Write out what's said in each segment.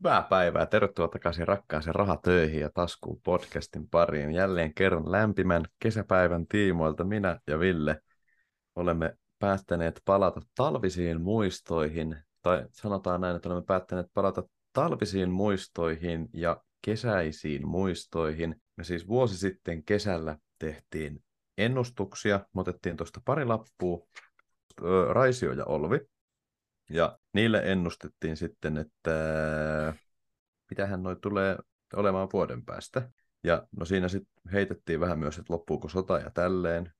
Hyvää päivää. Tervetuloa takaisin rakkaaseen rahatöihin ja taskuun podcastin pariin. Jälleen kerran lämpimän kesäpäivän tiimoilta minä ja Ville olemme päättäneet palata talvisiin muistoihin, tai sanotaan näin, että olemme päättäneet palata talvisiin muistoihin ja kesäisiin muistoihin. Me siis vuosi sitten kesällä tehtiin ennustuksia, me otettiin tuosta pari lappua, Raisio ja Olvi, ja niille ennustettiin sitten, että mitähän noi tulee olemaan vuoden päästä. Ja no siinä sitten heitettiin vähän myös, että loppuuko sota ja tälleen.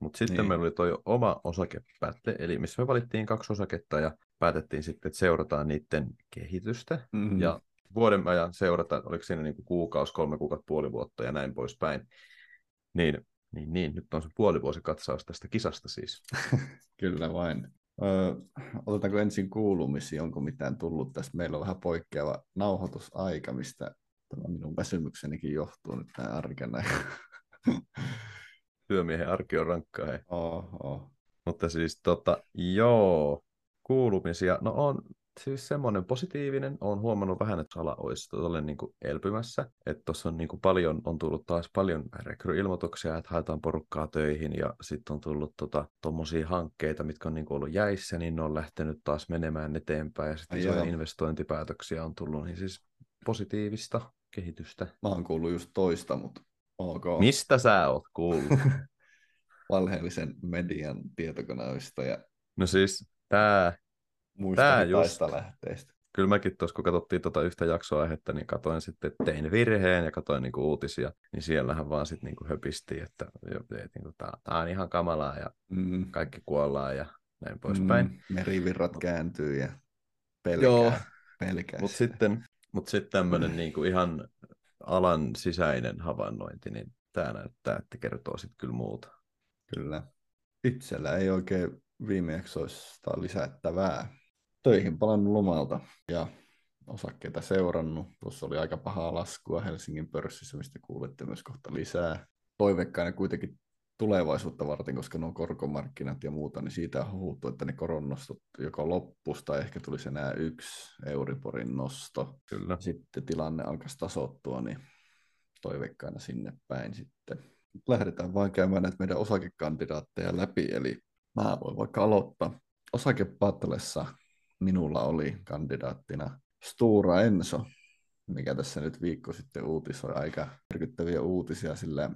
Mutta sitten niin. meillä oli toi oma osakepätle, eli missä me valittiin kaksi osaketta ja päätettiin sitten, että seurataan niiden kehitystä. Mm-hmm. Ja vuoden ajan seurata, oliko siinä niinku kuukausi, kolme kuukautta, puoli vuotta ja näin poispäin. Niin, niin, niin, nyt on se puolivuosikatsaus tästä kisasta siis. Kyllä vain. Öö, otetaanko ensin kuulumisia, onko mitään tullut tästä? Meillä on vähän poikkeava nauhoitusaika, mistä tämä minun väsymyksenikin johtuu nyt näin arkena. Työmiehen arki on rankkaa, hei. Oh, oh. Mutta siis tota, joo, kuulumisia. No on siis semmoinen positiivinen. Olen huomannut vähän, että ala olisi tolle niin kuin elpymässä. Että tuossa on niin kuin paljon, on tullut taas paljon rekryilmoituksia, että haetaan porukkaa töihin ja sitten on tullut tuommoisia tota, hankkeita, mitkä on niin kuin ollut jäissä, niin ne on lähtenyt taas menemään eteenpäin ja sitten investointipäätöksiä on tullut, niin siis positiivista kehitystä. Mä oon kuullut just toista, mutta ok. Mistä sä oot kuullut? Valheellisen median tietokoneista ja No siis tämä muista just... lähteistä. Kyllä mäkin tuossa, kun katsottiin tuota yhtä jaksoaihetta, niin katoin sitten, että tein virheen ja katoin niinku uutisia, niin siellähän vaan sitten niinku höpisti, että, niinku, tämä on ihan kamalaa ja mm. kaikki kuollaan ja näin poispäin. Mm. Merivirrat kääntyy ja pelkää. Joo, pelkää mutta sitten, mut sitten tämmöinen niinku ihan alan sisäinen havainnointi, niin tämä näyttää, että kertoo sitten kyllä muuta. Kyllä. Itsellä ei oikein viime jaksoista lisättävää töihin palannut lomalta ja osakkeita seurannut. Tuossa oli aika pahaa laskua Helsingin pörssissä, mistä kuulette myös kohta lisää. Toiveikkaina kuitenkin tulevaisuutta varten, koska nuo korkomarkkinat ja muuta, niin siitä on huuttu, että ne koronnostot joko loppuisi tai ehkä tulisi enää yksi Euriborin nosto. Kyllä. Sitten tilanne alkaisi tasottua, niin toiveikkaina sinne päin sitten. Lähdetään vain käymään näitä meidän osakekandidaatteja läpi, eli mä voin vaikka aloittaa. Osakepattelessa minulla oli kandidaattina Stura Enso, mikä tässä nyt viikko sitten uutisoi aika merkittäviä uutisia, sillä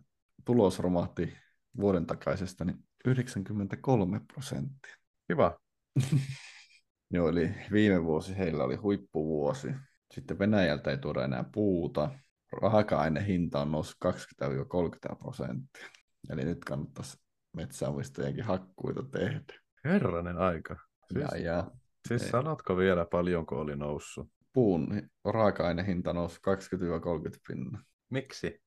tulos romahti vuoden takaisesta niin 93 prosenttia. Hyvä. Joo, eli viime vuosi heillä oli huippuvuosi. Sitten Venäjältä ei tuoda enää puuta. Raaka-ainehinta on noussut 20-30 prosenttia. Eli nyt kannattaisi metsäomistajienkin hakkuita tehdä. Herranen aika. Siis... Ja, ja Siis ei. sanotko vielä paljonko oli noussut? Puun raaka-ainehinta nousi 20-30 pinna. Miksi?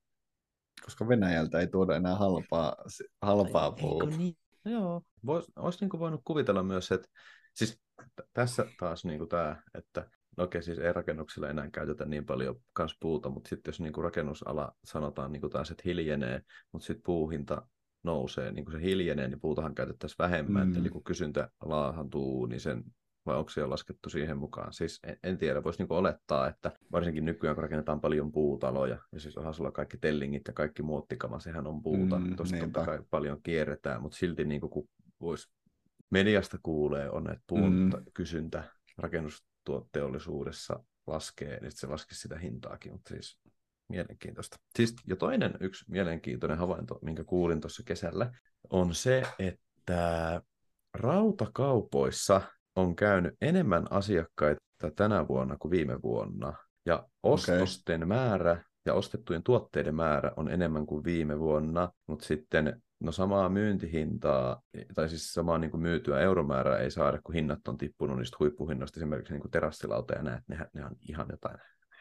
Koska Venäjältä ei tuoda enää halpaa, halpaa puuta. Niin? Joo. Vois, olisi niin voinut kuvitella myös, että siis t- tässä taas niin tämä, että no okei, siis ei rakennuksilla enää käytetä niin paljon kans puuta, mutta sitten jos niin kuin rakennusala sanotaan niin kuin taas, että hiljenee, mutta sitten puuhinta nousee, niin kuin se hiljenee, niin puutahan käytettäisiin vähemmän, mm. eli kun kysyntä laahantuu, niin sen vai onko se jo laskettu siihen mukaan? Siis en, en tiedä, voisi niin olettaa, että varsinkin nykyään kun rakennetaan paljon puutaloja, ja siis onhan sulla kaikki tellingit ja kaikki muottikama, sehän on puuta, mm, tuosta totta kai paljon kierretään, mutta silti niin kuin, kun vois, mediasta kuulee, on, että puun mm. kysyntä rakennustuotteollisuudessa laskee, niin se laskisi sitä hintaakin, mutta siis mielenkiintoista. Siis, ja toinen yksi mielenkiintoinen havainto, minkä kuulin tuossa kesällä, on se, että rautakaupoissa on käynyt enemmän asiakkaita tänä vuonna kuin viime vuonna. Ja ostosten okay. määrä ja ostettujen tuotteiden määrä on enemmän kuin viime vuonna, mutta sitten no samaa myyntihintaa, tai siis samaa niin kuin myytyä euromäärää ei saada, kun hinnat on tippunut niistä huippuhinnoista, esimerkiksi niin terassilauta ja näet, ne, ne on ihan jotain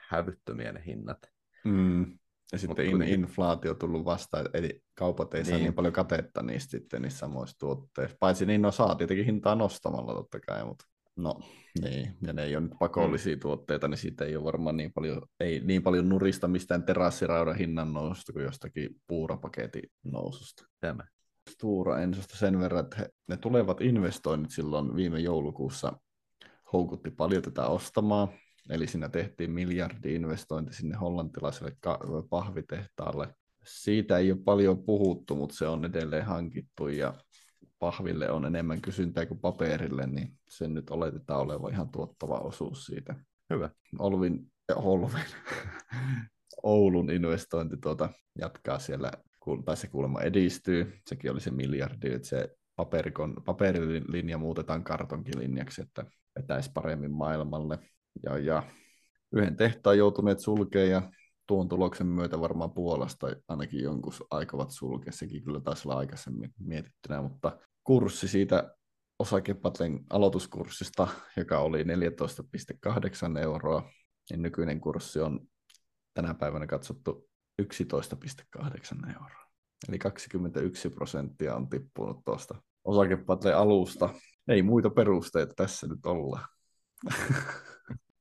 hävyttömiä ne hinnat. Mm. Ja sitten in, inflaatio tullut vastaan, eli kaupat ei niin. saa niin paljon katetta niistä sitten niissä samoissa tuotteissa. Paitsi niin no saa tietenkin hintaa nostamalla totta kai, mutta no niin, ja ne ei ole nyt pakollisia mm. tuotteita, niin siitä ei ole varmaan niin paljon, ei niin paljon nurista mistään terassiraudan hinnan noususta kuin jostakin puurapaketin noususta. Tämä. Tuura Ensosta sen verran, että he, ne tulevat investoinnit silloin viime joulukuussa houkutti paljon tätä ostamaan, Eli siinä tehtiin miljardi-investointi sinne hollantilaiselle pahvitehtaalle. Siitä ei ole paljon puhuttu, mutta se on edelleen hankittu ja pahville on enemmän kysyntää kuin paperille, niin sen nyt oletetaan olevan ihan tuottava osuus siitä. Hyvä. Olvin ja Holvin, Oulun investointi tuota, jatkaa siellä, tai se kuulemma edistyy. Sekin oli se miljardi, että se paperikon, paperilinja muutetaan kartonkilinjaksi, että vetäisi paremmin maailmalle. Ja, ja yhden tehtaan joutuneet sulkeen ja tuon tuloksen myötä varmaan Puolasta ainakin jonkun aikovat sulkea. Sekin kyllä taisi olla aikaisemmin mietittynä, mutta kurssi siitä osakepatlen aloituskurssista, joka oli 14,8 euroa, niin nykyinen kurssi on tänä päivänä katsottu 11,8 euroa. Eli 21 prosenttia on tippunut tuosta osakepatlen alusta. Ei muita perusteita tässä nyt olla.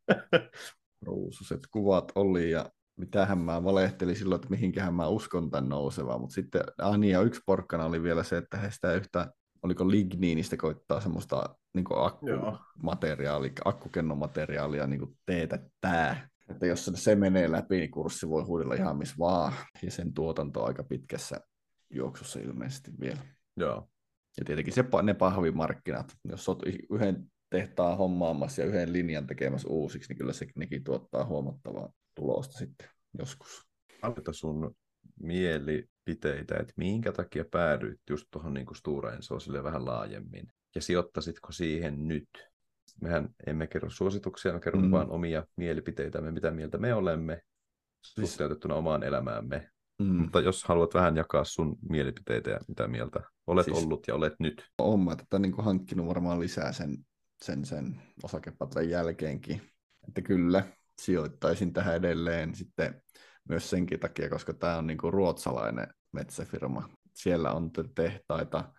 Ruususet kuvat oli ja mitähän mä valehtelin silloin, että mihinkähän mä uskon tämän nousevaa, mutta sitten, ah niin, ja yksi porkkana oli vielä se, että he sitä yhtä, oliko ligniinistä koittaa semmoista niin akkumateriaalia, akkukennomateriaalia niin teetättää. Että jos se menee läpi, niin kurssi voi huudella ihan missä vaan, ja sen tuotanto on aika pitkässä juoksussa ilmeisesti vielä. Joo. Ja tietenkin se, ne pahvimarkkinat, jos olet yhden tehtaan hommaamassa ja yhden linjan tekemässä uusiksi, niin kyllä se nekin tuottaa huomattavaa tulosta sitten joskus. Anneta sun mielipiteitä, että minkä takia päädyit just tuohon niin Stura Ensoon vähän laajemmin, ja sijoittasitko siihen nyt? Mehän emme kerro suosituksia, me kerromme mm. vaan omia mielipiteitämme, mitä mieltä me olemme siis... suhteutettuna omaan elämäämme. Mm. Mutta jos haluat vähän jakaa sun mielipiteitä ja mitä mieltä olet siis... ollut ja olet nyt. Olen mä tätä niin hankkinut varmaan lisää sen, sen, sen osakepatlen jälkeenkin. Että kyllä, sijoittaisin tähän edelleen sitten myös senkin takia, koska tämä on niin kuin ruotsalainen metsäfirma. Siellä on tehtaita,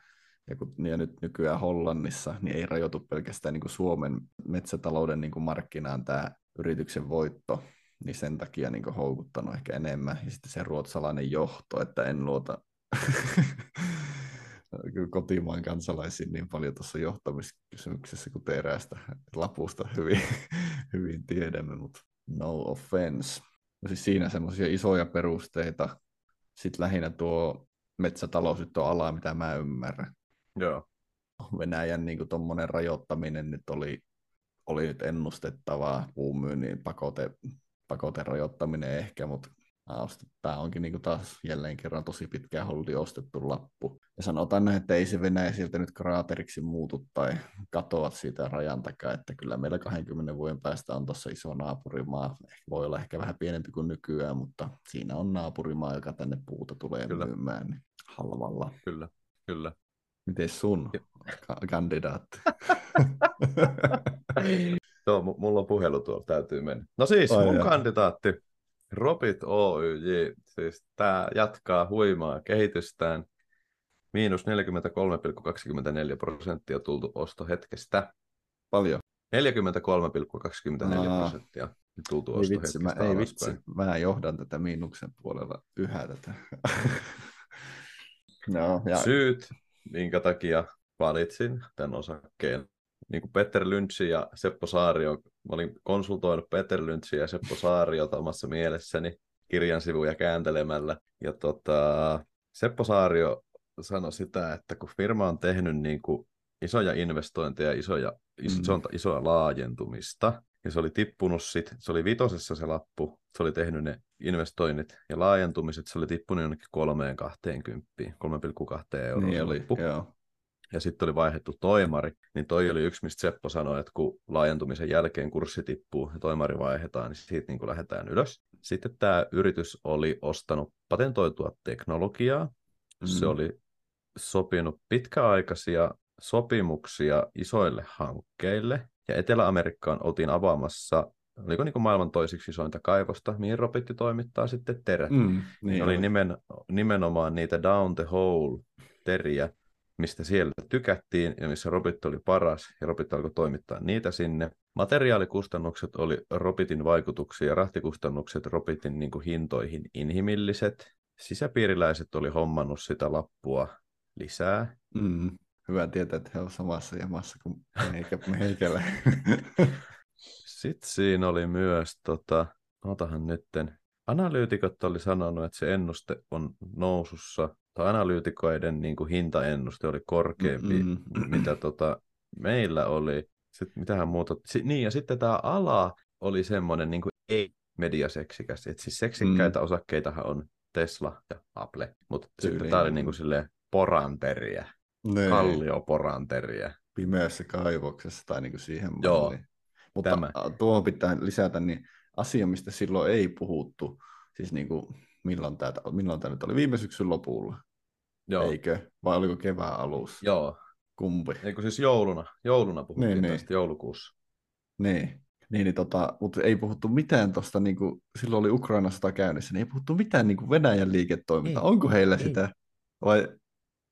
ja, kun, ja nyt nykyään Hollannissa, niin ei rajoitu pelkästään niin kuin Suomen metsätalouden niin kuin markkinaan tämä yrityksen voitto, niin sen takia niin kuin houkuttanut ehkä enemmän. Ja sitten se ruotsalainen johto, että en luota kotimaan kansalaisiin niin paljon tuossa johtamiskysymyksessä kuin eräästä lapusta hyvin, hyvin tiedämme, mutta no offense. No siis siinä semmoisia isoja perusteita. Sitten lähinnä tuo metsätalous nyt on ala, mitä mä ymmärrän. Joo. Venäjän niin kuin rajoittaminen nyt oli, oli nyt ennustettavaa puun myynnin pakote, pakote rajoittaminen ehkä, mutta Tämä onkin niin taas jälleen kerran tosi pitkään holdi ostettu lappu. Ja sanotaan näin, että ei se Venäjä sieltä nyt kraateriksi muutu tai katoa siitä rajan takaa, että kyllä meillä 20 vuoden päästä on tuossa iso naapurimaa. Voi olla ehkä vähän pienempi kuin nykyään, mutta siinä on naapurimaa, joka tänne puuta tulee kyllä. myymään niin halvalla. Kyllä, kyllä. Miten sun kandidaatti? Joo, mulla on puhelu tuolla, täytyy mennä. No siis, Ai mun ja. kandidaatti Robit Oyj, siis tämä jatkaa huimaa kehitystään. Miinus 43,24 prosenttia tultu ostohetkestä. Paljon. 43,24 prosenttia tultu ei vitsi, mä, ei vitsi, mä johdan tätä miinuksen puolella yhä tätä. no, ja... Syyt, minkä takia valitsin tämän osakkeen niin kuin Peter Lynchy ja Seppo Saario, mä olin konsultoinut Peter Lynchy ja Seppo Saariota omassa mielessäni kirjan sivuja kääntelemällä. Ja tota, Seppo Saario sanoi sitä, että kun firma on tehnyt niin kuin isoja investointeja, isoja, iso, mm. isoa laajentumista, ja se oli tippunut sit, se oli vitosessa se lappu, se oli tehnyt ne investoinnit ja laajentumiset, se oli tippunut jonnekin 3,20, 3,2 euroa. Niin oli, joo ja sitten oli vaihdettu toimari, niin toi oli yksi, mistä Seppo sanoi, että kun laajentumisen jälkeen kurssi tippuu ja toimari vaihdetaan, niin siitä niin kuin lähdetään ylös. Sitten tämä yritys oli ostanut patentoitua teknologiaa. Mm. Se oli sopinut pitkäaikaisia sopimuksia isoille hankkeille, ja Etelä-Amerikkaan oltiin avaamassa oliko niin kuin maailman toisiksi isointa kaivosta, mihin Robitti toimittaa sitten terät. Mm, niin oli nimen, nimenomaan niitä down the hole teriä, mistä siellä tykättiin ja missä Robit oli paras, ja Robit alkoi toimittaa niitä sinne. Materiaalikustannukset oli Robitin vaikutuksia ja rahtikustannukset Robitin niin kuin hintoihin inhimilliset. Sisäpiiriläiset oli hommannut sitä lappua lisää. Mm, hyvä tietää, että he ovat samassa jamassa kuin meikä, meikällä. Sitten siinä oli myös, tota, otahan nytten, analyytikot oli sanonut, että se ennuste on nousussa, tai analyytikoiden niin kuin hintaennuste oli korkeampi, Mm-mm. mitä tota, meillä oli. Sitten mitähän muuta. Si- niin, ja sitten tämä ala oli semmoinen niin ei mediaseksikäs. Et siis seksikkäitä mm. osakkeitahan on Tesla ja Apple, mutta sitten tämä oli niin kuin silleen poranteriä, nee. kallioporanteriä. Pimeässä kaivoksessa tai niin kuin siihen Joo, malliin. Mutta tämä. tuohon pitää lisätä, niin asia, mistä silloin ei puhuttu, siis niin kuin, milloin tämä, milloin tämä nyt oli viime syksyn lopulla, Joo. eikö? Vai oliko kevään alussa? Joo. Kumpi? Eikö siis jouluna? Jouluna puhuttiin niin, tästä niin. joulukuussa. Niin. Niin, niin tota, mutta ei puhuttu mitään tuosta, niin kuin, silloin oli Ukrainasta käynnissä, niin ei puhuttu mitään niin kuin Venäjän liiketoimintaa. Ei, onko heillä ei. sitä? Vai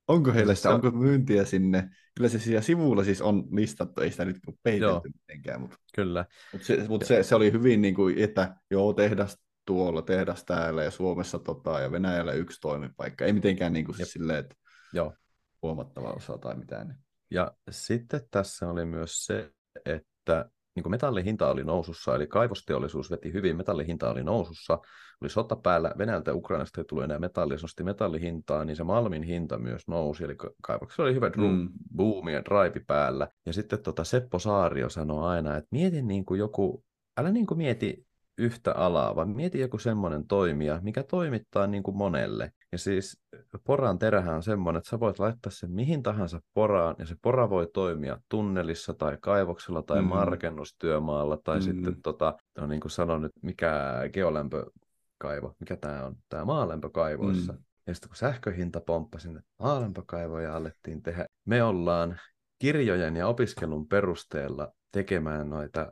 onko heillä sitä, onko myyntiä sinne? Kyllä se siellä sivulla siis on listattu, ei sitä nyt peitelty mitenkään. Mutta, Kyllä. Mutta, se, mutta se, se, oli hyvin niin kuin, että joo, tehdas tuolla, tehdas täällä ja Suomessa tota, ja Venäjällä yksi toimipaikka. Ei mitenkään niin kuin, siis silleen, että joo. huomattava osa tai mitään. Ja sitten tässä oli myös se, että niin kuin metallihinta oli nousussa, eli kaivosteollisuus veti hyvin, metallihinta oli nousussa, oli sota päällä, Venäjältä ja Ukrainasta ei tullut enää metallia, se nosti metallihintaa, niin se Malmin hinta myös nousi, eli kaivoksella oli hyvä mm. boomi ja drive päällä. Ja sitten tota Seppo Saario sanoi aina, että mieti niin kuin joku, älä niin kuin mieti yhtä alaa, vaan mieti joku semmoinen toimija, mikä toimittaa niin kuin monelle. Ja siis poran terähän on semmoinen, että sä voit laittaa sen mihin tahansa poraan, ja se pora voi toimia tunnelissa tai kaivoksella tai mm. markennustyömaalla, tai mm. sitten tota, no niin kuin sanoin nyt, mikä geolämpökaivo, mikä tämä on, tämä maalämpökaivoissa. Mm. Ja sitten kun sähköhinta pomppasi sinne maalämpökaivoja alettiin tehdä, me ollaan kirjojen ja opiskelun perusteella tekemään noita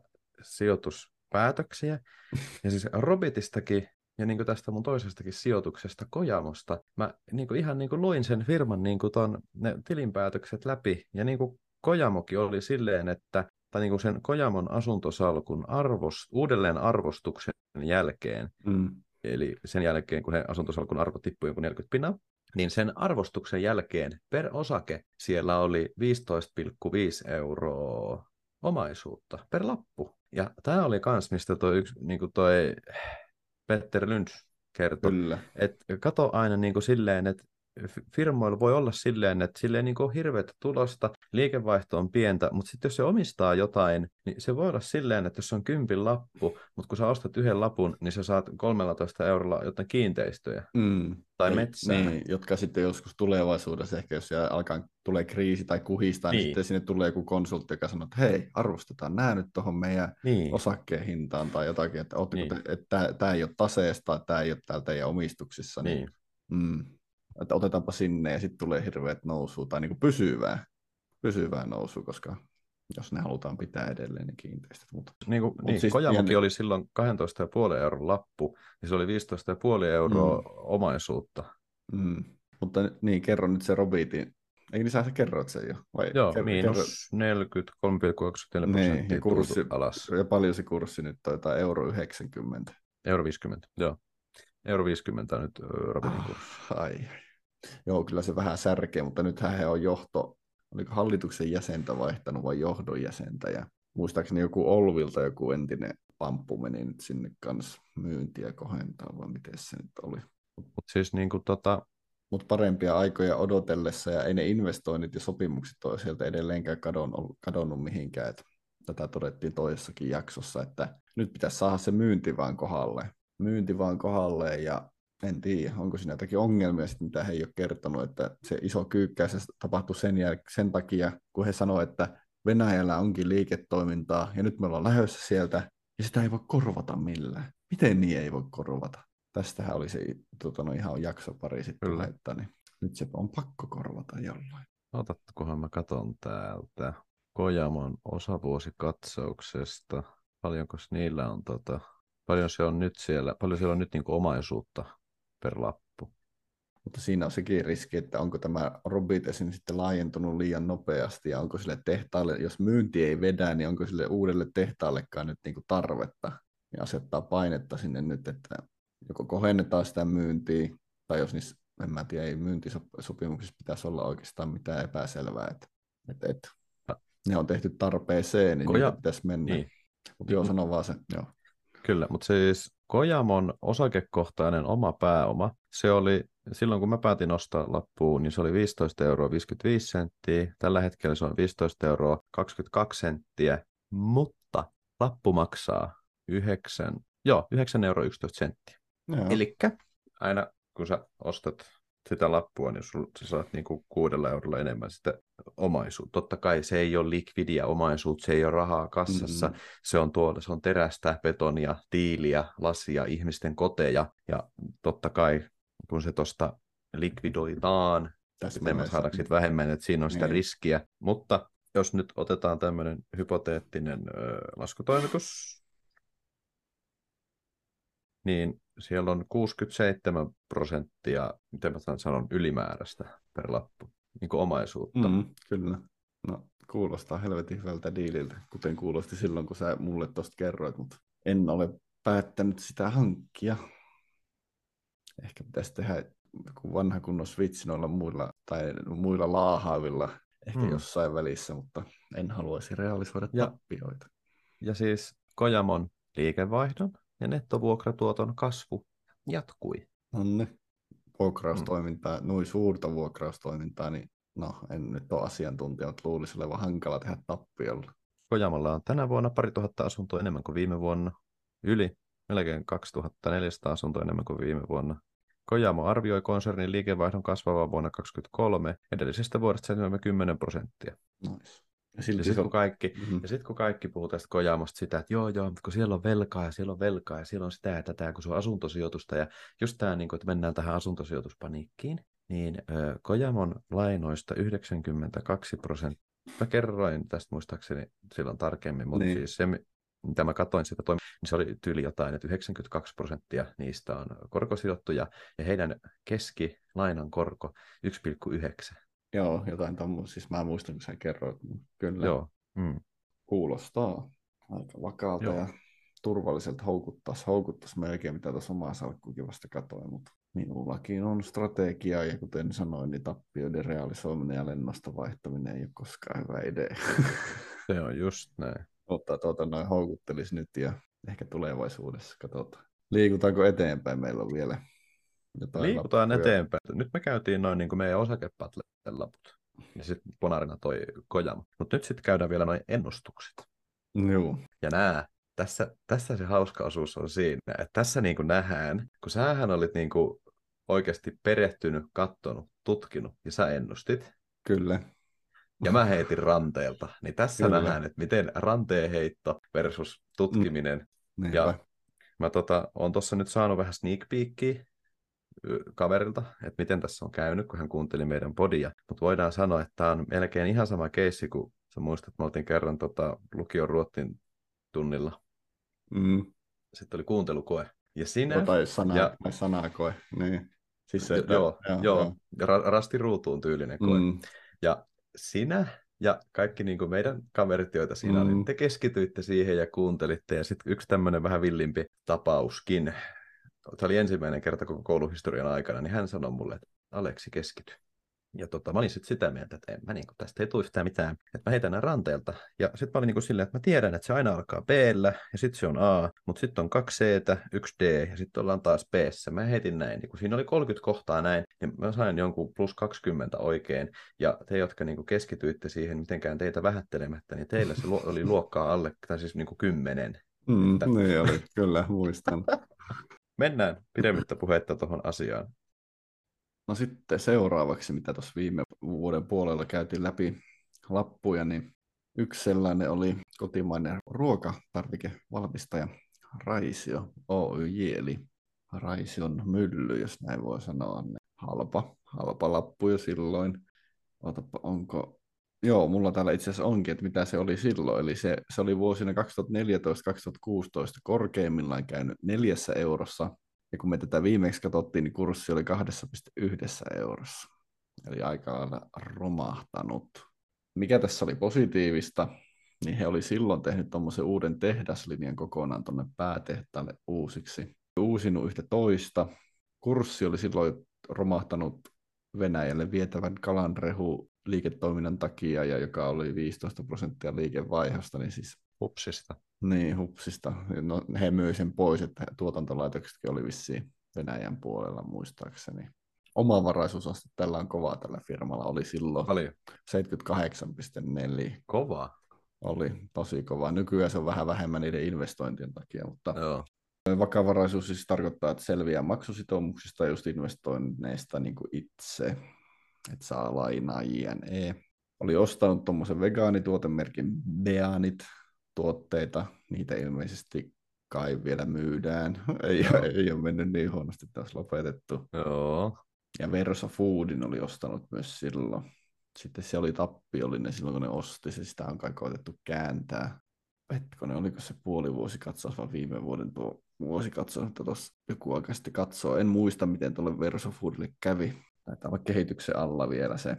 sijoituspäätöksiä. Ja siis Robitistakin ja niin kuin tästä mun toisestakin sijoituksesta Kojamosta, mä niin kuin ihan niin kuin luin sen firman niin kuin ton, ne tilinpäätökset läpi, ja niin kuin Kojamokin oli silleen, että tai niin kuin sen Kojamon asuntosalkun arvost, uudelleen arvostuksen jälkeen, mm. eli sen jälkeen, kun he asuntosalkun arvo tippui joku 40 pinnaa, niin sen arvostuksen jälkeen per osake siellä oli 15,5 euroa omaisuutta per lappu. Ja tämä oli kans, mistä toi yksi, niin kuin toi Petter Lynch kertoi. Kyllä. Että kato aina niin kuin silleen, että firmoilla voi olla silleen, että sille ei niin ole hirveätä tulosta, liikevaihto on pientä, mutta sitten jos se omistaa jotain, niin se voi olla silleen, että jos on kympin lappu, mutta kun sä ostat yhden lapun, niin sä saat 13 eurolla jotain kiinteistöjä mm. tai niin, metsää. Niin, jotka sitten joskus tulevaisuudessa, ehkä jos alkaa tulee kriisi tai kuhistaa, niin. niin sitten sinne tulee joku konsultti, joka sanoo, että hei, arvostetaan nämä nyt tuohon meidän niin. osakkeen hintaan tai jotakin, että, niin. että tämä ei ole taseesta, tämä ei ole täällä teidän omistuksissa. Niin. niin. Mm että otetaanpa sinne ja sitten tulee hirveät nousu tai niin kuin pysyvää, pysyvää nousu, koska jos ne halutaan pitää edelleen ne kiinteistöt. Mutta, niin kuin, mutta niin, siis Kojamokin pieni... oli silloin 12,5 euron lappu, ja se oli 15,5 euroa mm. omaisuutta. Mm. Mutta niin, kerro nyt se Robitin, eikö niin sä kerroit sen jo? Vai Joo, kerro, miinus kerro... 43,24 niin, ja, kurssi, alas. ja paljon se kurssi nyt taitaa euro 90. Euro 50, joo. Euro 50 on nyt Robitin ah, kurssi. Ai, Joo, kyllä se vähän särkee, mutta nythän he on johto, oliko hallituksen jäsentä vaihtanut vai johdon jäsentä, ja muistaakseni joku Olvilta joku entinen pamppu meni nyt sinne kanssa myyntiä kohentaa, vai miten se nyt oli. Mutta siis niin kuin tota... Mut parempia aikoja odotellessa, ja ei ne investoinnit ja sopimukset ole sieltä edelleenkään kadonnut, kadonnut mihinkään. Et tätä todettiin toisessakin jaksossa, että nyt pitäisi saada se myynti vaan kohdalle. Myynti vaan kohdalle, ja en tiedä, onko siinä jotakin ongelmia, sit, mitä he ei ole kertonut, että se iso kyykkäys tapahtui sen, jäl- sen takia, kun he sanoivat, että Venäjällä onkin liiketoimintaa ja nyt me ollaan lähdössä sieltä ja sitä ei voi korvata millään. Miten niin ei voi korvata? Tästähän oli se tota, no, ihan jakso pari sitten Kyllä. että niin nyt se on pakko korvata jollain. Otatkohan mä katon täältä Kojamon osavuosikatsauksesta. Paljonko niillä on tota, paljon se on nyt siellä, paljon siellä on nyt niin kuin omaisuutta per lappu. Mutta siinä on sekin riski, että onko tämä Robit esim. sitten laajentunut liian nopeasti ja onko sille tehtaalle, jos myynti ei vedä, niin onko sille uudelle tehtaallekaan nyt niin kuin tarvetta ja asettaa painetta sinne nyt, että joko kohennetaan sitä myyntiä tai jos niissä, en mä tiedä, ei myyntisopimuksissa pitäisi olla oikeastaan mitään epäselvää, että, että, että ne on tehty tarpeeseen, niin Koja... pitäisi mennä. Niin. Mutta joo, sano vaan se, joo. Kyllä, mutta siis Kojamon osakekohtainen oma pääoma, se oli, silloin kun mä päätin ostaa lappuun, niin se oli 15 euroa 55 senttiä. Tällä hetkellä se on 15 euroa 22 senttiä, mutta lappu maksaa 9, joo, 9 euroa 11 senttiä. Eli aina kun sä ostat sitä lappua, niin sul, sä saat niinku kuudella eurolla enemmän sitä omaisuutta. Totta kai se ei ole likvidia omaisuutta, se ei ole rahaa kassassa, mm-hmm. se on tuolla, se on terästä, betonia, tiiliä, lasia, ihmisten koteja, ja totta kai kun se tuosta likvidoitaan, enemmän saadaanko siitä vähemmän, että siinä on sitä niin. riskiä, mutta jos nyt otetaan tämmöinen hypoteettinen ö, laskutoimitus, niin siellä on 67 prosenttia, miten mä sanon, ylimääräistä per lappu, niin kuin omaisuutta. Mm, kyllä. No, kuulostaa helvetin hyvältä diililtä, kuten kuulosti silloin, kun sä mulle tuosta kerroit, mutta en ole päättänyt sitä hankkia. Ehkä pitäisi tehdä joku vanha kunnon switch noilla muilla, tai muilla laahaavilla ehkä mm. jossain välissä, mutta en haluaisi realisoida ja, tappioita. Ja siis Kojamon liikevaihdon ja nettovuokratuoton kasvu jatkui. Onne. Vuokraustoimintaa, mm. noin suurta vuokraustoimintaa, niin no, en nyt ole asiantuntija, mutta luulisi olevan hankala tehdä tappiolla. Kojamalla on tänä vuonna pari tuhatta asuntoa enemmän kuin viime vuonna. Yli melkein 2400 asuntoa enemmän kuin viime vuonna. Kojamo arvioi konsernin liikevaihdon kasvavan vuonna 2023 edellisestä vuodesta 70 prosenttia. Nice. Ja sitten kun, kaikki, mm-hmm. ja sit kun kaikki puhuu tästä Kojamosta sitä, että joo joo, kun siellä on velkaa ja siellä on velkaa ja siellä on sitä ja tätä, kun se on asuntosijoitusta ja just tämä, niin että mennään tähän asuntosijoituspaniikkiin, niin ö, Kojamon lainoista 92 prosenttia, mä kerroin tästä muistaakseni silloin tarkemmin, mutta niin. siis se, mitä mä katsoin sitä toimi, niin se oli tyyli jotain, että 92 prosenttia niistä on korkosidottuja ja heidän keskilainan korko 1,9. Joo, jotain tommoista. Siis mä muistan, kun sä kerroit. Kyllä. Joo. Mm. Kuulostaa aika vakaalta Joo. ja turvalliselta houkuttaisi, houkuttaisi melkein, mitä tuossa omaa salkkuukin vasta katoin, mutta minullakin on strategia, ja kuten sanoin, niin tappioiden realisoiminen ja lennosta vaihtaminen ei ole koskaan hyvä idea. Se on just näin. mutta tuota, noin houkuttelisi nyt ja ehkä tulevaisuudessa, katsotaan. Liikutaanko eteenpäin? Meillä on vielä jotain Liikutaan lappuja. eteenpäin. Nyt me käytiin noin niin kuin meidän osakepatlen laput. Ja sitten Ponarina toi Kojama. Mutta nyt sitten käydään vielä noin ennustukset. Joo. Ja nämä, tässä, tässä se hauska osuus on siinä, että tässä niin kuin nähdään, kun sähän olit niin kuin oikeasti perehtynyt, kattonut, tutkinut ja sä ennustit. Kyllä. Ja mä heitin ranteelta. Niin tässä Kyllä. nähdään, että miten ranteen heitto versus tutkiminen. Mm. Ja mä tota, on tuossa nyt saanut vähän sneak peekia kaverilta, että miten tässä on käynyt, kun hän kuunteli meidän podia. Mutta voidaan sanoa, että tämä on melkein ihan sama keissi, kuin sä muistat, me oltiin kerran tota, lukion ruottin tunnilla. Mm. Sitten oli kuuntelukoe. Ja sinä... Tai, sana, ja... tai sanakoe, niin. Siis se, joo, joo, joo, joo. Ra- rasti ruutuun tyylinen koe. Mm. Ja sinä ja kaikki niin kuin meidän kaverit, joita siinä mm. oli, te keskityitte siihen ja kuuntelitte. Ja sitten yksi tämmöinen vähän villimpi tapauskin se oli ensimmäinen kerta koko kouluhistorian aikana, niin hän sanoi mulle, että Aleksi keskity. Ja tota, mä olin sitten sitä mieltä, että en mä niin kuin, tästä ei tule yhtään mitään, että mä heitän nämä ranteelta. Ja sitten mä olin niin kuin silleen, että mä tiedän, että se aina alkaa b ja sitten se on A, mutta sitten on kaksi c yksi D, ja sitten ollaan taas b Mä heitin näin, niin kun siinä oli 30 kohtaa näin, niin mä sain jonkun plus 20 oikein. Ja te, jotka niin kuin keskityitte siihen mitenkään teitä vähättelemättä, niin teillä se oli luokkaa alle, tai siis niin kuin 10. Mm, että... Niin oli, kyllä, muistan. Mennään pidemmittä puhetta tuohon asiaan. No sitten seuraavaksi, mitä tuossa viime vuoden puolella käytiin läpi lappuja, niin yksi sellainen oli kotimainen ruokatarvikevalmistaja Raisio Oyj, eli Raision mylly, jos näin voi sanoa. Niin halpa, halpa lappu jo silloin. Otapa, onko Joo, mulla täällä itse asiassa onkin, että mitä se oli silloin. Eli se, se oli vuosina 2014-2016 korkeimmillaan käynyt neljässä eurossa. Ja kun me tätä viimeksi katsottiin, niin kurssi oli 2,1 eurossa. Eli aika lailla romahtanut. Mikä tässä oli positiivista, niin he oli silloin tehnyt tuommoisen uuden tehdaslinjan kokonaan tuonne päätehtaalle uusiksi. Uusinut yhtä toista. Kurssi oli silloin romahtanut Venäjälle vietävän kalanrehu liiketoiminnan takia, ja joka oli 15 prosenttia liikevaihdosta, niin siis Upsista. Niin, hupsista. No, he möi sen pois, että tuotantolaitoksetkin oli vissiin Venäjän puolella muistaakseni. Omavaraisuusaste tällä on kova tällä firmalla oli silloin. Paljon. 78,4. Kova. Oli tosi kova. Nykyään se on vähän vähemmän niiden investointien takia, mutta Joo. vakavaraisuus siis tarkoittaa, että selviää maksusitoumuksista just investoinneista niin kuin itse, että saa lainaa JNE. Oli ostanut tuommoisen vegaanituotemerkin Beanit tuotteita, niitä ilmeisesti kai vielä myydään. Ei, ei ole mennyt niin huonosti, että olisi lopetettu. Joo. Ja Versa Foodin oli ostanut myös silloin. Sitten se oli tappiollinen silloin, kun ne osti. Se sitä on kai koetettu kääntää. Hetkonen, oliko se puoli vuosikatsaus vai viime vuoden tuo vuosikatsaus, että tuossa joku aika sitten katsoo. En muista, miten tuolle Versa Foodille kävi. Taitaa olla kehityksen alla vielä se.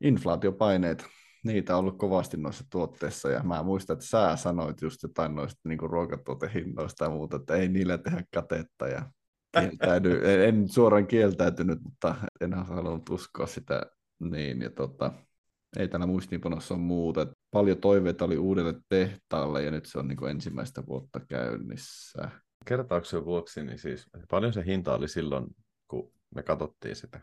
Inflaatiopaineet, niitä on ollut kovasti noissa tuotteissa, ja mä muistan, että sä sanoit just jotain noista niin ruokatuotehinnoista ja muuta, että ei niillä tehdä katetta, ja kieltäydy, en, en suoraan kieltäytynyt, mutta en halunnut uskoa sitä niin, ja tota, ei täällä muistiinpanossa ole muuta. Paljon toiveita oli uudelle tehtaalle, ja nyt se on niin kuin ensimmäistä vuotta käynnissä. Kertauksen vuoksi, niin siis paljon se hinta oli silloin, me katsottiin sitä.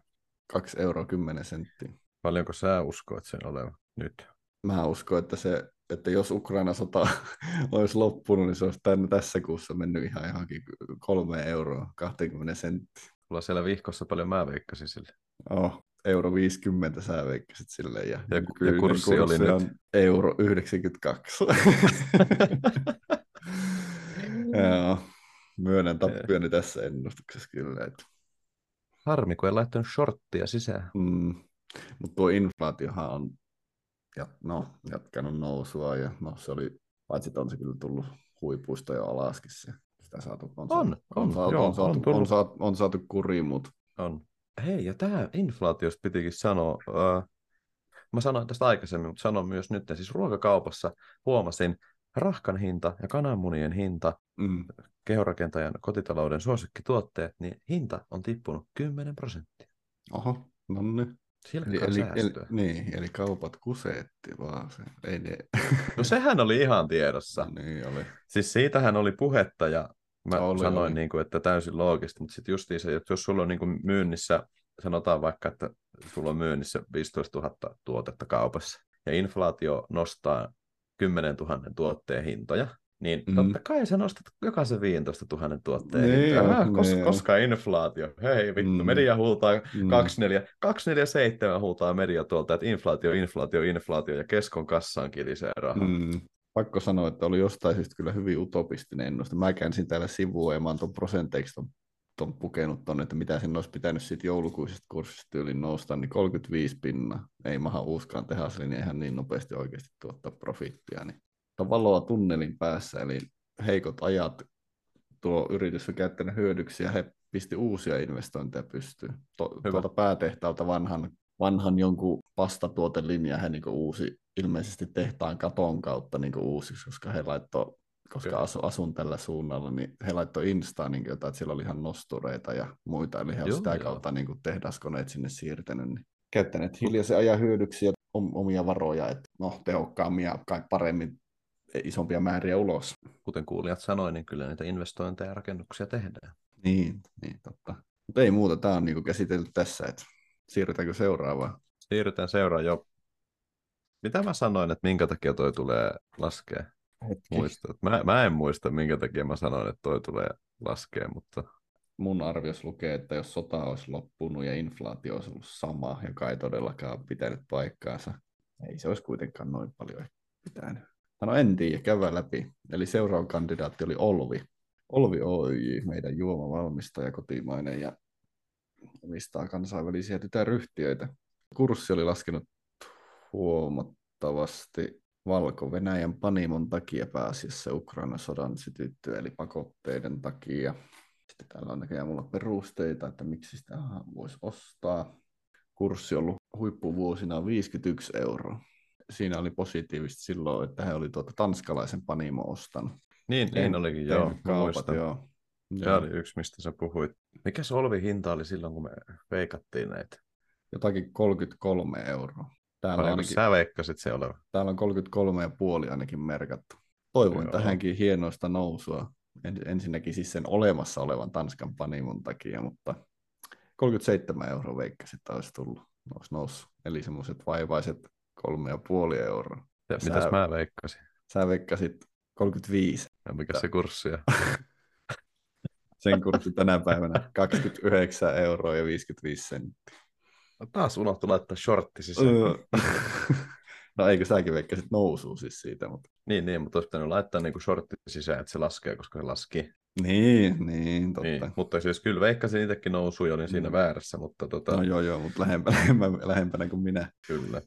2 euroa 10 senttiä. Paljonko sä uskoit sen olevan nyt? Mä uskon, että, se, että jos Ukraina sota olisi loppunut, niin se olisi tänne tässä kuussa mennyt ihan johonkin kolme euroa 20 senttiä. Mulla siellä vihkossa paljon mä veikkasin sille. Oh, euro 50 sä veikkasit sille. Ja, Ja ku- ja kurssi oli nyt? on euro 92. Joo, myönnän tappioni tässä ennustuksessa kyllä. Että, Harmi, kun en laittanut shorttia sisään. mm, mutta tuo inflaatiohan on jat, no, jatkanut nousua ja no, se oli, paitsi on se kyllä tullut huipuista jo alaskin se. Sitä saatu, on, On, saatu, on, on, saatu, joo, on, saatu, on saatu, on saatu kuriin, mutta On. Hei, ja tämä inflaatiosta pitikin sanoa. Uh, mä sanoin tästä aikaisemmin, mutta sanon myös nyt. Siis ruokakaupassa huomasin rahkan hinta ja kananmunien hinta, mm, kehorakentajan kotitalouden suosikkituotteet, niin hinta on tippunut 10 prosenttia. oho, no niin. Silkkaa Eli, eli, eli, niin, eli kaupat kuseetti vaan se. Ei ne, No sehän oli ihan tiedossa. niin oli. Siis siitähän oli puhetta ja mä Oli, sanoin, oli. Niin kuin, että täysin loogista, mutta sitten justiin se, että jos sulla on niin kuin myynnissä, sanotaan vaikka, että sulla on myynnissä 15 000 tuotetta kaupassa ja inflaatio nostaa 10 000 tuotteen hintoja, niin Mm. totta kai sä nostat jokaisen 15 000 tuotteen Niin Ah, kos, niin on. koska inflaatio? Hei vittu, Mm. media huutaa Mm. 24, 247 huutaa media tuolta, että inflaatio, inflaatio, inflaatio ja keskon kassaankin lisää rahaa. Mm. Pakko sanoa, että oli jostain syystä kyllä hyvin utopistinen ennuste. Mä käänsin täällä sivua ja mä oon ton prosenteiksi ton, ton pukenut tonne, että mitä sen olisi pitänyt siitä joulukuisesta kurssista tyyliin nousta, niin 35 pinna. Ei maha uuskaan tehaslinja ihan niin nopeasti oikeasti tuottaa profiittia. Niin. Mutta valoa tunnelin päässä, eli heikot ajat tuo yritys on käyttänyt hyödyksi ja he pisti uusia investointeja pystyyn. To, tuolta päätehtaalta vanhan, vanhan jonkun pastatuotelinja he niin uusi ilmeisesti tehtaan katon kautta niin uusiksi, koska he laittoi koska Kyllä. asu, asun tällä suunnalla, niin he laittoi Instaan niin jotain, että siellä oli ihan nostureita ja muita, eli he Joo, sitä joo. kautta niin tehdaskoneet sinne siirtänyt. Niin käyttäneet hiljaisen ajan hyödyksi ja om, omia varoja, että no tehokkaammin ja kai paremmin isompia määriä ulos. Kuten kuulijat sanoi, niin kyllä niitä investointeja ja rakennuksia tehdään. Niin, niin totta. Mutta ei muuta, tämä on niinku käsitelty tässä, että siirrytäänkö seuraavaan? Siirrytään seuraan jo. Mitä mä sanoin, että minkä takia toi tulee laskea? Hetki. Muista. Mä, mä en muista, minkä takia mä sanoin, että toi tulee laskea, mutta Mun arvios lukee, että jos sota olisi loppunut ja inflaatio olisi ollut sama, joka ei todellakaan pitänyt paikkaansa, ei se olisi kuitenkaan noin paljon pitänyt. No en tiedä, käydään läpi. Eli seuraava kandidaatti oli Olvi. Olvi Oyj, meidän juomavalmistaja kotimainen ja omistaa kansainvälisiä tytäryhtiöitä. Kurssi oli laskenut huomattavasti Valko-Venäjän panimon takia pääasiassa Ukrainan sodan sytyttyä, eli pakotteiden takia. Sitten täällä on näköjään mulla perusteita, että miksi sitä voisi ostaa. Kurssi on ollut huippuvuosina 51 euroa. Siinä oli positiivista silloin, että he oli tuota tanskalaisen panimo ostanut. niin, Tehnyt- niin olikin, joo, kaupat, joo. Se oli yksi, mistä sä puhuit. Mikä se Olvi hinta oli silloin, kun me veikattiin näitä? Jotakin 33 euroa. Täällä on, Paljonko ainakin, sä veikkasit se oleva? täällä on 33,5 ainakin merkattu. toivoin Joo. tähänkin hienoista nousua. En- Ensinnäkin siis sen olemassa olevan Tanskan panimon takia, mutta 37 euroa veikkasin, että olisi tullut, olisi noussut. Eli semmoiset vaivaiset kolme ja puoli euroa. Ja Sä- mitäs mä veikkasin? Sä veikkasit 35. Ja mikä se kurssi on? Sen kurssi tänä päivänä 29 euroa ja 55 senttiä. No taas unohtu laittaa shortti sisään. no eikö säkin veikkasit nousuu siis siitä, mutta... Niin, niin, mutta olisi pitänyt laittaa niinku shortti sisään, että se laskee, koska se laski. Niin, niin, totta. Niin, mutta siis kyllä veikkasin itsekin nousu ja olin siinä Mm. väärässä, mutta tota, No joo, joo, mutta lähempänä, lähempänä kuin minä. kyllä.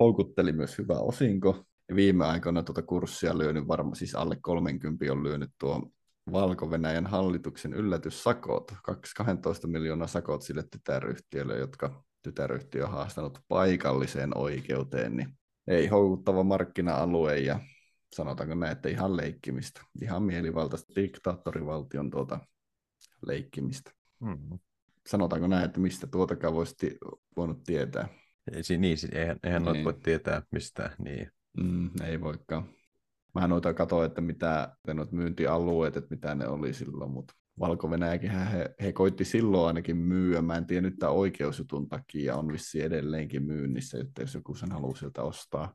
Houkutteli myös hyvä osinko. Viime aikoina tuota kurssia lyönyt varmaan, siis alle 30 on lyönyt tuo Valko-Venäjän hallituksen yllätyssakot, 2 12 miljoonaa sakot sille tytäryhtiölle, jotka tytäryhtiö on haastanut paikalliseen oikeuteen, niin ei houkuttava markkina-alue ja sanotaanko näin, että ihan leikkimistä, ihan mielivaltaista diktaattorivaltion tuota leikkimistä. Mm. Sanotaanko näin, että mistä tuotakaan voisi voinut tietää. Ei, niin, siis eihän, eihän niin. noita voi tietää mistään. Niin. Mm, ei voikaan. Mä noita katsoin, että mitä että noit myyntialueet, että mitä ne oli silloin, mutta Valko-Venäjäkin he, he koitti silloin ainakin myyä. Mä en tiedä nyt tämän oikeusjutun takia on vissi edelleenkin myynnissä, että jos joku sen haluaa sieltä ostaa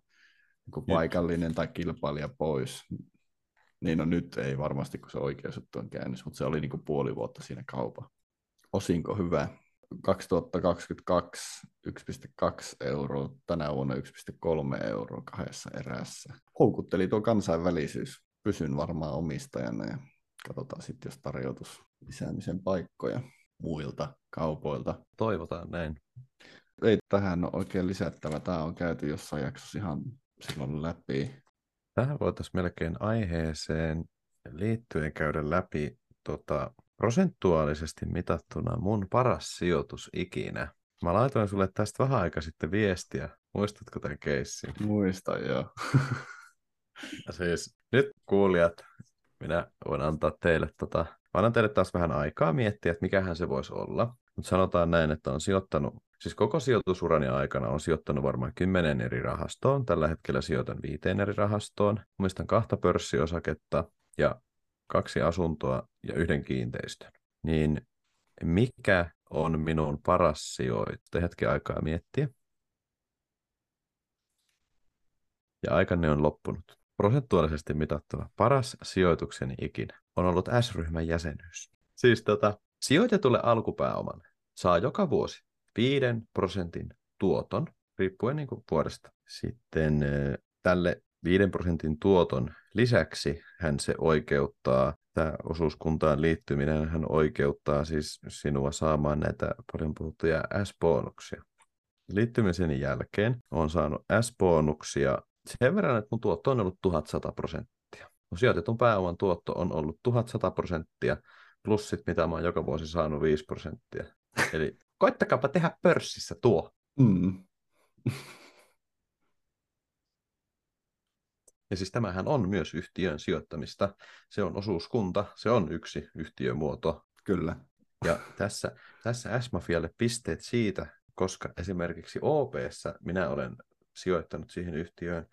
joku paikallinen tai kilpailija pois. Niin no nyt ei varmasti, kun se oikeusjuttu on käynnissä, mutta se oli niin kuin puoli vuotta siinä kaupan. Osinko hyvä. 2022 1,2 euroa, tänä vuonna 1,3 euroa kahdessa erässä. Houkutteli tuo kansainvälisyys. Pysyn varmaan omistajana ja katsotaan sitten, jos tarjoutus lisäämisen paikkoja muilta kaupoilta. Toivotaan näin. Ei tähän ole oikein lisättävä. Tämä on käyty jossain jaksossa ihan silloin läpi. Tähän voitaisiin melkein aiheeseen liittyen käydä läpi tota, prosentuaalisesti mitattuna mun paras sijoitus ikinä. Mä laitoin sulle tästä vähän aika sitten viestiä. Muistatko tämän keissin? Muista joo. Ja siis nyt kuulijat, minä voin antaa teille, tota, mä annan teille taas vähän aikaa miettiä, että mikähän se voisi olla. Mutta sanotaan näin, että on sijoittanut, siis koko sijoitusurani aikana on sijoittanut varmaan kymmenen eri rahastoon. Tällä hetkellä sijoitan viiteen eri rahastoon. Muistan kahta pörssiosaketta ja kaksi asuntoa ja yhden kiinteistön. Niin mikä on minun paras sijoitus? Te hetki aikaa miettiä. Ja aikanne on loppunut. Prosentuaalisesti mitattuna paras sijoitukseni ikinä on ollut S-ryhmän jäsenyys. Siis tota, sijoitetulle alkupääomalle saa joka vuosi 5 prosentin tuoton, riippuen niin kuin vuodesta. Sitten tälle 5 prosentin tuoton lisäksi hän se oikeuttaa, tämä osuuskuntaan liittyminen, hän oikeuttaa siis sinua saamaan näitä paljon puhuttuja S-bonuksia. Liittymisen jälkeen on saanut S-bonuksia sen verran, että mun tuotto on ollut 1100 prosenttia. No, sijoitetun pääoman tuotto on ollut 1100 prosenttia, plus sit mitä mä oon joka vuosi saanut 5 prosenttia. Eli koittakaapa tehdä pörssissä tuo. Mm. Ja siis tämähän on myös yhtiön sijoittamista. Se on osuuskunta, se on yksi yhtiömuoto. Kyllä. Ja tässä, tässä S-Mafialle pisteet siitä, koska esimerkiksi OPssä minä olen sijoittanut siihen yhtiöön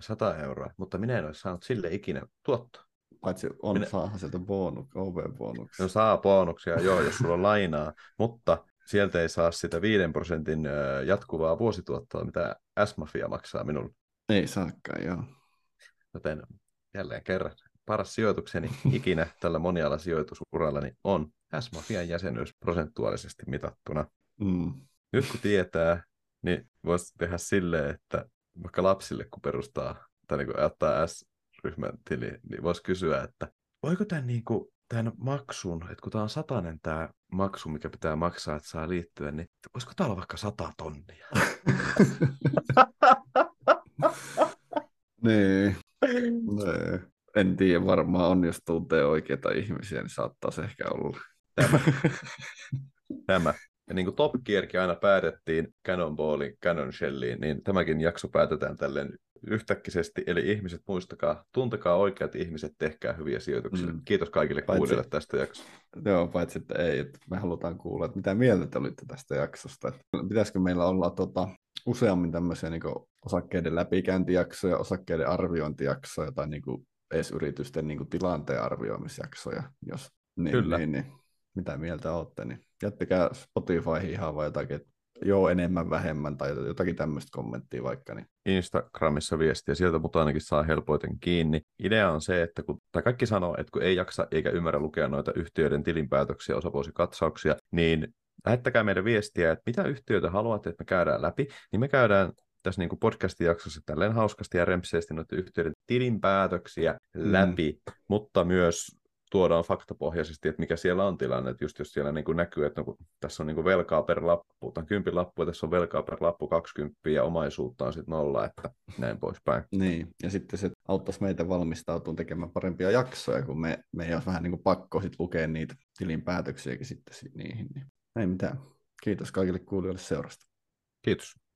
100 euroa, mutta minä en ole saanut sille ikinä tuottoa. Paitsi on Minä- saahan sieltä bonus, OV-bonuksia. No saa bonuksia, joo, jos sulla on lainaa, mutta sieltä ei saa sitä 5 prosentin jatkuvaa vuosituottoa, mitä S-Mafia maksaa minulle. Ei saakaan, joo. Joten jälleen kerran, paras sijoitukseni ikinä tällä monialasijoitusurallani on S-Mafian jäsenyys prosentuaalisesti mitattuna. Mm. Nyt kun tietää, niin voisi tehdä silleen, että vaikka lapsille kun perustaa tai niin kuin ottaa S-ryhmän tili, niin voisi kysyä, että voiko tämän, niin kuin, tämän maksun, että kun tämä on satanen tämä maksu, mikä pitää maksaa, että saa liittyä, niin voisiko tämä olla vaikka sata tonnia? niin. Nee. En tiedä, varmaan on, jos tuntee oikeita ihmisiä, niin saattaa se ehkä olla. Tämä. Ja niin kuin Top Gearkin aina päätettiin Cannonballin, Cannon Shelliin, niin tämäkin jakso päätetään tälleen yhtäkkisesti. Eli ihmiset, muistakaa, tuntekaa oikeat ihmiset, tehkää hyviä sijoituksia. Mm. Mm. Kiitos kaikille Paitsi- kuulijoille tästä jaksosta. Joo, paitsi että ei, että me halutaan kuulla, että mitä mieltä te olitte tästä jaksosta. Että pitäisikö meillä olla tota, useammin tämmöisiä niin osakkeiden läpikäyntijaksoja, osakkeiden arviointijaksoja tai niin kuin edes yritysten niin kuin tilanteen arvioimisjaksoja, jos niin, Kyllä. Niin, niin, mitä mieltä olette, niin jättäkää Spotifyhin ihan vai jotakin, että joo enemmän, vähemmän tai jotakin tämmöistä kommenttia vaikka. Niin. Instagramissa viestiä, sieltä mut ainakin saa helpoiten kiinni. Idea on se, että kun, tai kaikki sanoo, että kun ei jaksa eikä ymmärrä lukea noita yhtiöiden tilinpäätöksiä, osavuosikatsauksia, niin lähettäkää meidän viestiä, että mitä yhtiöitä haluatte, että me käydään läpi, niin me käydään tässä niin podcastin jaksossa tälleen hauskasti ja rempseesti noiden yhtiöiden tilinpäätöksiä mm. läpi, mutta myös tuodaan faktapohjaisesti, että mikä siellä on tilanne, että just jos siellä niin kuin näkyy, että no, tässä on niin kuin velkaa per lappu, tai kympin lappu, ja tässä on velkaa per lappu 20 ja omaisuutta on sitten nolla, että näin poispäin. Niin, ja sitten se auttaisi meitä valmistautumaan tekemään parempia jaksoja, kun me, me ei olisi vähän niin kuin pakko sit lukea niitä tilinpäätöksiäkin sitten niihin. Niin. Ei mitään. Kiitos kaikille kuulijoille seurasta. Kiitos.